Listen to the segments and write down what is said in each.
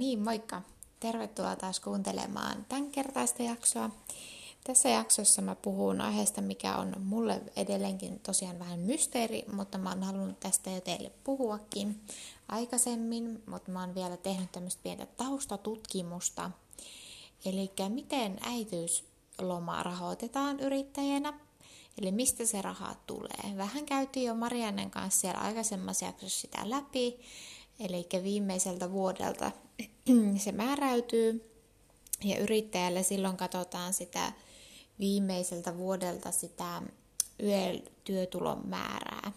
niin, moikka! Tervetuloa taas kuuntelemaan tämän kertaista jaksoa. Tässä jaksossa mä puhun aiheesta, mikä on mulle edelleenkin tosiaan vähän mysteeri, mutta mä oon halunnut tästä jo teille puhuakin aikaisemmin, mutta mä oon vielä tehnyt tämmöistä pientä taustatutkimusta. Eli miten äitiysloma rahoitetaan yrittäjänä, eli mistä se raha tulee. Vähän käytiin jo Mariannen kanssa siellä aikaisemmassa jaksossa sitä läpi, eli viimeiseltä vuodelta se määräytyy. Ja yrittäjälle silloin katsotaan sitä viimeiseltä vuodelta sitä YEL-työtulon määrää.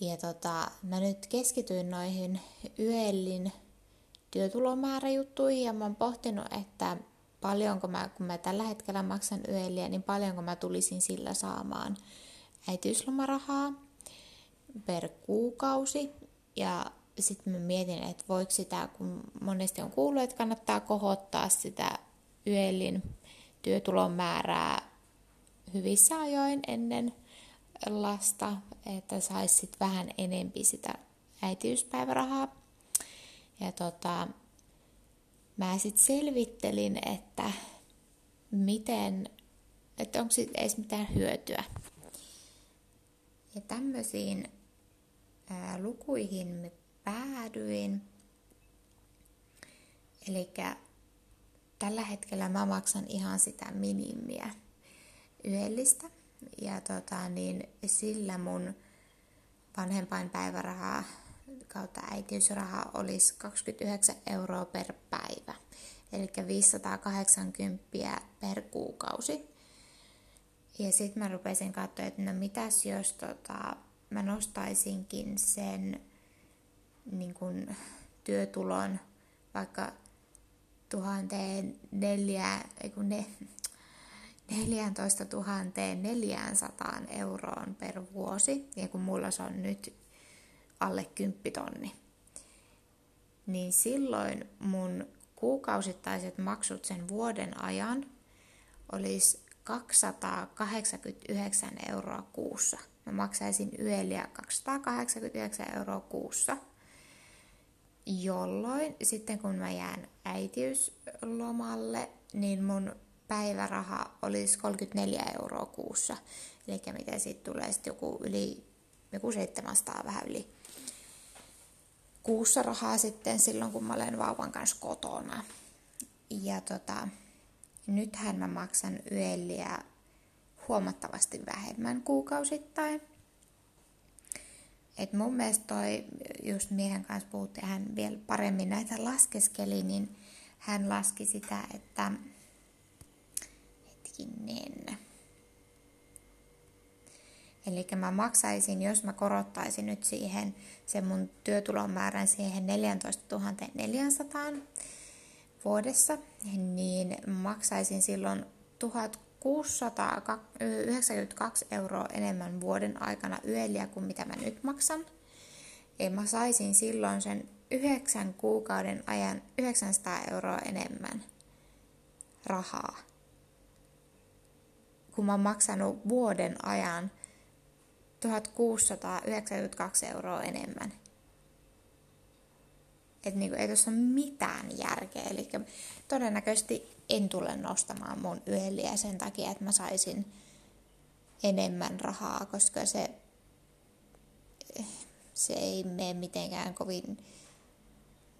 Ja tota, mä nyt keskityin noihin YELin työtulomääräjuttuihin ja mä oon pohtinut, että paljonko mä, kun mä tällä hetkellä maksan YELiä, niin paljonko mä tulisin sillä saamaan äitiyslomarahaa per kuukausi. Ja sitten mä mietin, että voiko sitä, kun monesti on kuullut, että kannattaa kohottaa sitä YELin työtulon määrää hyvissä ajoin ennen lasta, että saisi vähän enempi sitä äitiyspäivärahaa. Ja tota, mä sitten selvittelin, että miten, että onko siitä edes mitään hyötyä. Ja tämmöisiin lukuihin me päädyin. Eli tällä hetkellä mä maksan ihan sitä minimiä yöllistä. Ja tota, niin sillä mun vanhempainpäivärahaa kautta äitiysraha olisi 29 euroa per päivä. Eli 580 per kuukausi. Ja sitten mä rupesin katsoa, että no mitäs jos tota, mä nostaisinkin sen niin kun, työtulon vaikka 1400 400 euroon per vuosi, ja kun mulla se on nyt alle 10 tonni, niin silloin mun kuukausittaiset maksut sen vuoden ajan olisi 289 euroa kuussa. Mä maksaisin yöliä 289 euroa kuussa – jolloin sitten kun mä jään äitiyslomalle, niin mun päiväraha olisi 34 euroa kuussa. Eli mitä siitä tulee sitten joku yli, joku 700 vähän yli kuussa rahaa sitten silloin, kun mä olen vauvan kanssa kotona. Ja tota, nythän mä maksan yöliä huomattavasti vähemmän kuukausittain. Et mun mielestä toi, just miehen kanssa puhuttiin, hän vielä paremmin näitä laskeskeli, niin hän laski sitä, että hetkinen. Eli mä maksaisin, jos mä korottaisin nyt siihen sen mun työtulon määrän siihen 14 400 vuodessa, niin maksaisin silloin 1000 692 euroa enemmän vuoden aikana yöliä kuin mitä mä nyt maksan. Ja mä saisin silloin sen yhdeksän kuukauden ajan 900 euroa enemmän rahaa. Kun mä oon maksanut vuoden ajan 1692 euroa enemmän. Että niinku, ei tuossa ole mitään järkeä. Eli todennäköisesti en tule nostamaan mun yöliä sen takia, että mä saisin enemmän rahaa, koska se, se ei mene mitenkään kovin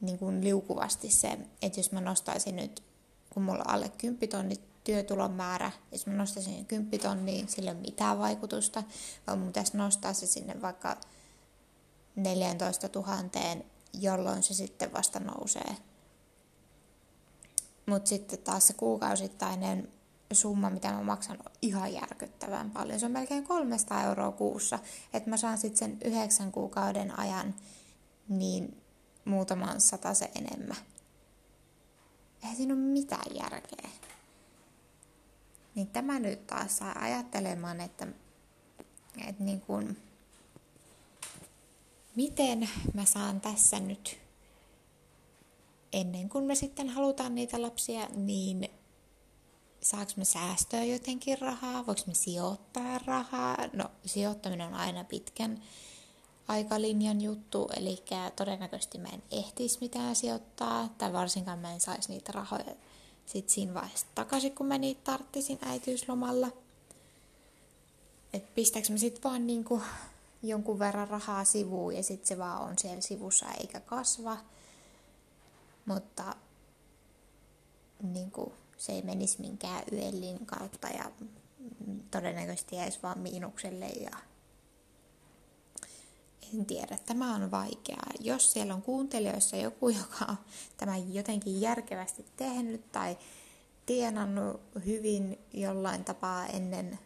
niin kuin liukuvasti se, että jos mä nostaisin nyt, kun mulla on alle 10 tonni työtulon määrä, jos mä nostaisin 10 tonnia, sillä ei ole mitään vaikutusta, vaan mun pitäisi nostaa se sinne vaikka 14 000, jolloin se sitten vasta nousee mutta sitten taas se kuukausittainen summa, mitä mä maksan, on ihan järkyttävän paljon. Se on melkein 300 euroa kuussa. Että mä saan sitten sen yhdeksän kuukauden ajan niin muutaman se enemmän. Eihän siinä ole mitään järkeä. Niin tämä nyt taas saa ajattelemaan, että, että niin kun, miten mä saan tässä nyt ennen kuin me sitten halutaan niitä lapsia, niin saako me säästöä jotenkin rahaa, voiko me sijoittaa rahaa? No sijoittaminen on aina pitkän aikalinjan juttu, eli todennäköisesti mä en ehtisi mitään sijoittaa, tai varsinkaan mä en saisi niitä rahoja sit siinä vaiheessa takaisin, kun mä niitä tarttisin äitiyslomalla. Et pistääkö mä sit vaan niinku jonkun verran rahaa sivuun ja sitten se vaan on siellä sivussa eikä kasva. Mutta niinku, se ei menisi minkään yellin kautta ja todennäköisesti jäisi vaan miinukselle ja en tiedä, tämä on vaikeaa. Jos siellä on kuuntelijoissa joku, joka on tämän jotenkin järkevästi tehnyt tai tienannut hyvin jollain tapaa ennen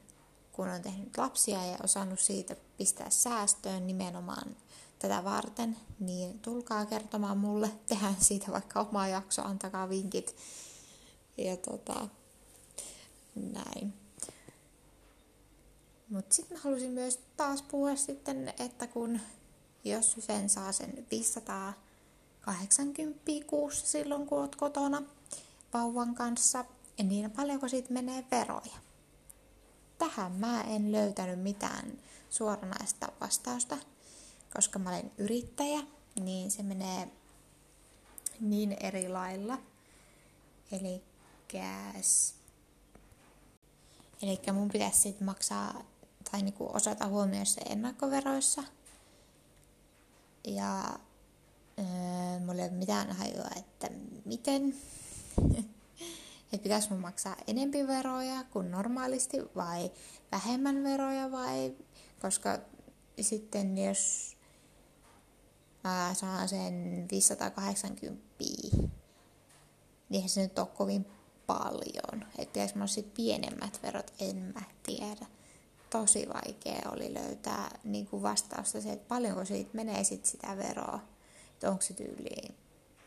kun on tehnyt lapsia ja osannut siitä pistää säästöön nimenomaan tätä varten, niin tulkaa kertomaan mulle, tehdään siitä vaikka oma jakso, antakaa vinkit. Ja tota, näin. Mutta sitten mä halusin myös taas puhua sitten, että kun jos sen saa sen 580 kuussa silloin, kun oot kotona vauvan kanssa, niin paljonko siitä menee veroja? Tähän mä en löytänyt mitään suoranaista vastausta, koska mä olen yrittäjä, niin se menee niin eri lailla. Eli Eli mun pitäisi sitten maksaa tai niinku osata huomioida se ennakkoveroissa. Ja öö, mulla ei ole mitään hajua, että miten. Että pitäisi mun maksaa enempi veroja kuin normaalisti vai vähemmän veroja vai, koska sitten jos mä saan sen 580, niin se nyt ole kovin paljon. Että pitäisi mulla sitten pienemmät verot, en mä tiedä tosi vaikea oli löytää niin kuin vastausta se, että paljonko siitä menee sit sitä veroa. Että onko se tyyliin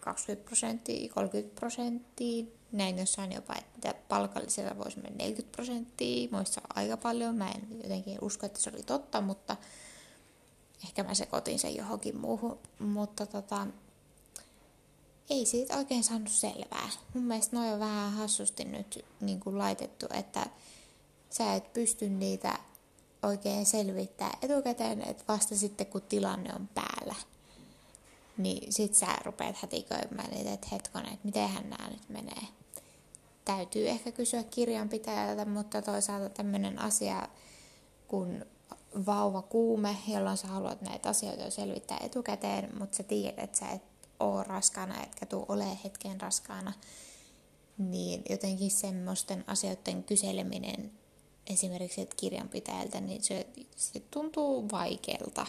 20 prosenttia, 30 prosenttia, näin jossain jopa, että palkallisella voisi mennä 40 prosenttia, muissa aika paljon. Mä en jotenkin usko, että se oli totta, mutta ehkä mä sekoitin sen johonkin muuhun. Mutta tota, ei siitä oikein saanut selvää. Mun mielestä noin on vähän hassusti nyt niin kuin laitettu, että sä et pysty niitä oikein selvittää etukäteen, että vasta sitten kun tilanne on päällä, niin sit sä rupeat hätiköimään niitä, että hetkonen, että mitenhän nämä nyt menee. Täytyy ehkä kysyä kirjanpitäjältä, mutta toisaalta tämmöinen asia kun vauva kuume, jolloin sä haluat näitä asioita selvittää etukäteen, mutta sä tiedät, että sä et oo raskaana, etkä tuu ole hetken raskaana, niin jotenkin semmoisten asioiden kyseleminen esimerkiksi kirjanpitäjältä, niin se, se tuntuu vaikealta,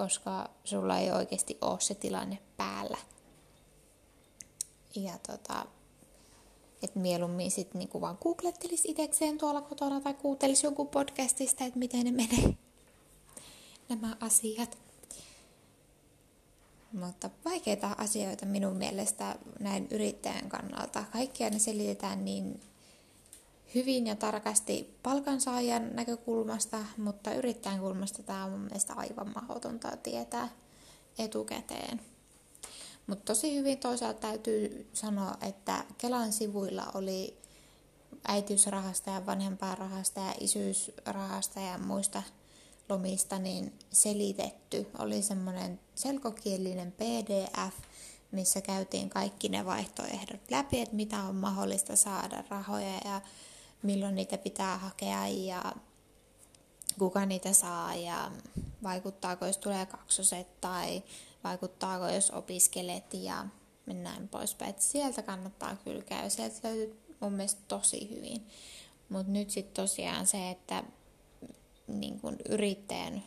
koska sulla ei oikeasti ole se tilanne päällä. Ja tota, että mieluummin sitten niinku vaan googlettelisi itsekseen tuolla kotona tai kuuntelisi jonkun podcastista, että miten ne menee nämä asiat. Mutta vaikeita asioita minun mielestä näin yrittäjän kannalta. Kaikkia ne selitetään niin hyvin ja tarkasti palkansaajan näkökulmasta, mutta yrittäjän kulmasta tämä on mun mielestä aivan mahdotonta tietää etukäteen. Mutta tosi hyvin toisaalta täytyy sanoa, että Kelan sivuilla oli äitiysrahasta ja vanhempainrahasta ja isyysrahasta ja muista lomista niin selitetty. Oli semmoinen selkokielinen PDF, missä käytiin kaikki ne vaihtoehdot läpi, että mitä on mahdollista saada rahoja ja milloin niitä pitää hakea ja kuka niitä saa ja vaikuttaako, jos tulee kaksoset tai vaikuttaako, jos opiskelet ja näin poispäin. Et sieltä kannattaa kyllä käydä. Sieltä löytyy mun mielestä tosi hyvin. Mutta nyt sitten tosiaan se, että niin kun yrittäjän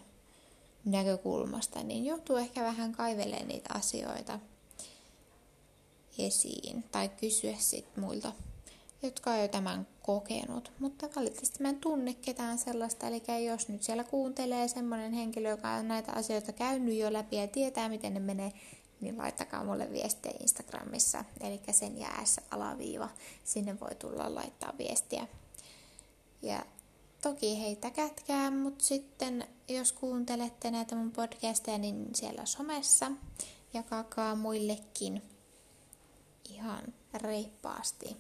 näkökulmasta, niin joutuu ehkä vähän kaivelemaan niitä asioita esiin tai kysyä sitten muilta jotka on jo tämän kokenut, mutta valitettavasti mä en tunne ketään sellaista, eli jos nyt siellä kuuntelee semmoinen henkilö, joka on näitä asioita käynyt jo läpi ja tietää, miten ne menee, niin laittakaa mulle viestiä Instagramissa, eli sen jäässä alaviiva, sinne voi tulla laittaa viestiä. Ja toki heitä kätkää, mutta sitten jos kuuntelette näitä mun podcasteja, niin siellä somessa jakakaa muillekin ihan reippaasti.